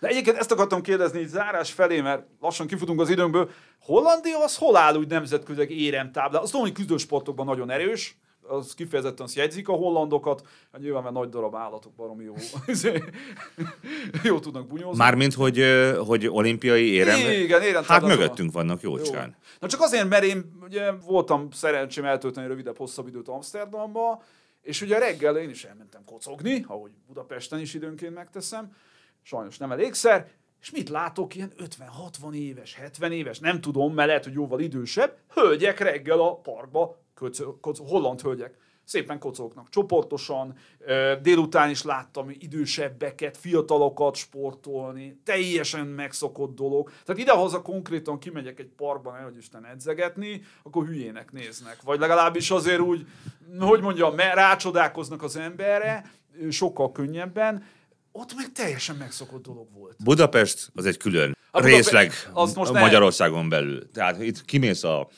De egyébként ezt akartam kérdezni így zárás felé, mert lassan kifutunk az időnkből. Hollandia az hol áll úgy nemzetközileg éremtábla? Az tudom, hogy küzdősportokban nagyon erős, az kifejezetten azt jegyzik a hollandokat, hát nyilván mert nagy darab állatok baromi jó, jó tudnak bunyózni. Mármint, hogy, hogy olimpiai érem? Igen, érem. Hát mögöttünk vannak jócskán. Jó. Na csak azért, mert én ugye voltam szerencsém eltölteni rövidebb, hosszabb időt Amsterdamba, és ugye reggel én is elmentem kocogni, ahogy Budapesten is időnként megteszem, sajnos nem elégszer, és mit látok, ilyen 50-60 éves, 70 éves, nem tudom, mert lehet, hogy jóval idősebb, hölgyek reggel a parkba holland hölgyek szépen kocognak csoportosan, délután is láttam idősebbeket, fiatalokat sportolni, teljesen megszokott dolog. Tehát idehaza konkrétan kimegyek egy parkban, hogy Isten edzegetni, akkor hülyének néznek. Vagy legalábbis azért úgy, hogy mondjam, rácsodálkoznak az emberre, sokkal könnyebben, ott meg teljesen megszokott dolog volt. Budapest az egy külön a részleg az most Magyarországon belül. Tehát itt kimész a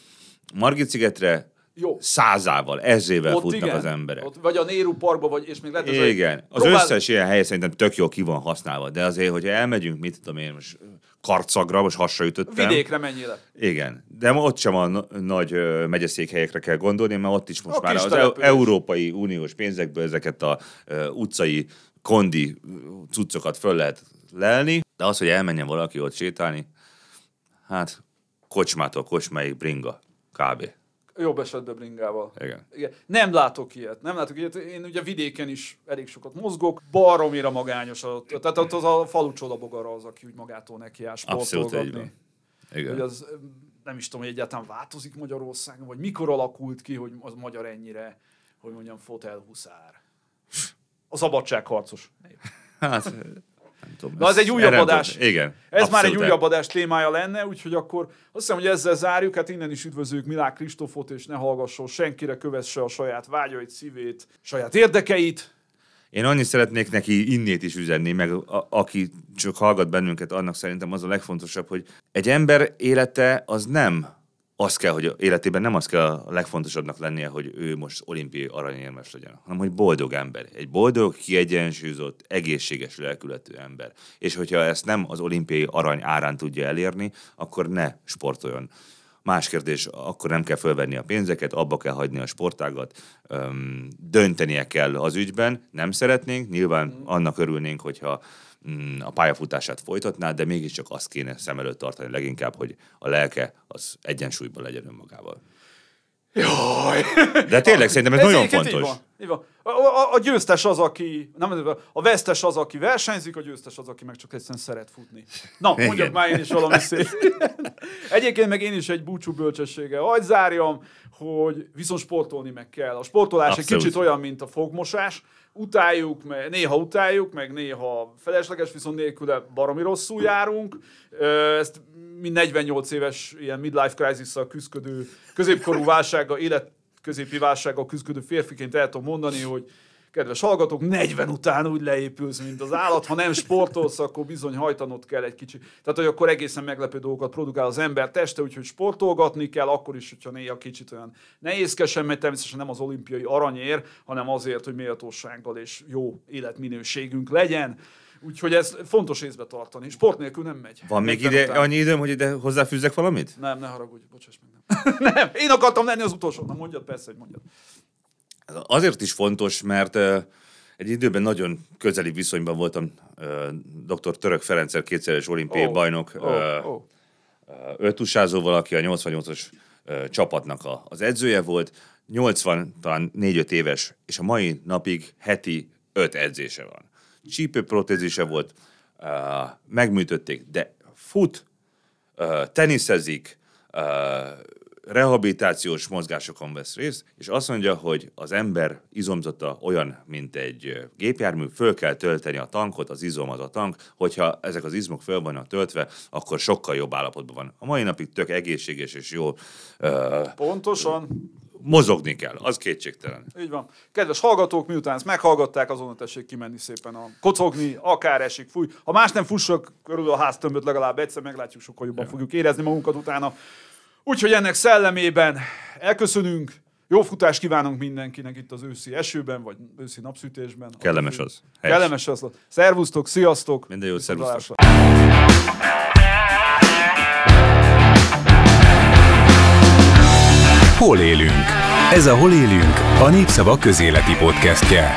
Margit szigetre, jó. Százával, ezével Ott futnak igen. az emberek. Ott, vagy a Néru Parkba, vagy, és még lehet, Igen. Az próbál... összes ilyen hely szerintem tök jó ki van használva, de azért, hogyha elmegyünk, mit tudom én, most karcagra, most hasra ütöttem. Vidékre mennyire? Igen, de ott sem a na- nagy megyeszékhelyekre kell gondolni, mert ott is most A már az település. Európai Uniós pénzekből ezeket a ö, utcai kondi cuccokat föl lehet lelni, de az, hogy elmenjen valaki ott sétálni, hát kocsmától kocsmáig bringa, kb. Jobb esetben bringával. Igen. Igen. Nem látok ilyet. Nem látok ilyet. Én ugye vidéken is elég sokat mozgok. Baromira magányos. A, tehát ott az a falu csodabogara az, aki úgy magától neki áll sportolgatni. Igen. Hogy az nem is tudom, hogy egyáltalán változik Magyarországon, vagy mikor alakult ki, hogy az magyar ennyire, hogy mondjam, fotel huszár. A szabadságharcos. Hát, nem tudom. Na, az egy újabb adás. Igen. Ez már egy abszolút újabb adás témája lenne, úgyhogy akkor azt hiszem, hogy ezzel zárjuk. Hát innen is üdvözlők Milák Kristófot, és ne hallgasson senkire, kövesse a saját vágyait, szívét, saját érdekeit. Én annyit szeretnék neki innét is üzenni, meg a, aki csak hallgat bennünket, annak szerintem az a legfontosabb, hogy egy ember élete az nem az kell, hogy életében nem az kell a legfontosabbnak lennie, hogy ő most olimpiai aranyérmes legyen, hanem hogy boldog ember. Egy boldog, kiegyensúlyozott, egészséges lelkületű ember. És hogyha ezt nem az olimpiai arany árán tudja elérni, akkor ne sportoljon. Más kérdés, akkor nem kell fölvenni a pénzeket, abba kell hagyni a sportágat, öm, döntenie kell az ügyben, nem szeretnénk, nyilván annak örülnénk, hogyha mm, a pályafutását folytatná, de mégiscsak azt kéne szem előtt tartani leginkább, hogy a lelke az egyensúlyban legyen önmagával. Jaj! De tényleg szerintem ez, nagyon egyébként fontos. Így van. A, a, a, győztes az, aki, nem, a vesztes az, aki versenyzik, a győztes az, aki meg csak egyszerűen szeret futni. Na, mondjak már én is valami szép. Egyébként meg én is egy búcsú bölcsességgel hagy zárjam, hogy viszont sportolni meg kell. A sportolás Abszolút. egy kicsit olyan, mint a fogmosás. Utáljuk, meg, néha utáljuk, meg néha felesleges, viszont nélküle baromi rosszul járunk. Ezt mi 48 éves ilyen midlife crisis-szal küzdködő, középkorú válsággal, élet középi válsággal küzdködő férfiként el tudom mondani, hogy kedves hallgatók, 40 után úgy leépülsz, mint az állat, ha nem sportolsz, akkor bizony hajtanod kell egy kicsit. Tehát, hogy akkor egészen meglepő dolgokat produkál az ember teste, úgyhogy sportolgatni kell, akkor is, hogyha néha kicsit olyan nehézkesen, mert természetesen nem az olimpiai aranyér, hanem azért, hogy méltósággal és jó életminőségünk legyen. Úgyhogy ez fontos észbe tartani. Sport nélkül nem megy. Van még 40 ide után. annyi időm, hogy ide hozzáfűzzek valamit? Nem, ne haragudj, bocsáss meg. Nem. én akartam lenni az utolsó. Na mondjad, persze, hogy mondjad. Azért is fontos, mert egy időben nagyon közeli viszonyban voltam dr. Török Ferencer kétszeres olimpiai Ó, bajnok ó, ö, ó. Öltusázóval, aki a 88-as ö, csapatnak az edzője volt, 80, talán 4-5 éves, és a mai napig heti 5 edzése van. Csípőprotézise volt, megműtötték, de fut, teniszezik, rehabilitációs mozgásokon vesz részt, és azt mondja, hogy az ember izomzata olyan, mint egy gépjármű, föl kell tölteni a tankot, az izom az a tank, hogyha ezek az izmok föl vannak töltve, akkor sokkal jobb állapotban van. A mai napig tök egészséges és jó Pontosan. Mozogni kell, az kétségtelen. Így van. Kedves hallgatók, miután ezt meghallgatták, azonnal tessék kimenni szépen a kocogni, akár esik, fúj. Ha más nem fussak körül a háztömböt legalább egyszer, meglátjuk, sokkal jobban fogjuk érezni magunkat utána. Úgyhogy ennek szellemében elköszönünk. Jó futást kívánunk mindenkinek itt az őszi esőben, vagy őszi napsütésben. Kellemes az. Helyes. Kellemes az. Szervusztok, sziasztok! Minden jót, szervusztok. Hol élünk? Ez a Hol élünk, a Népszava közéleti podcastje.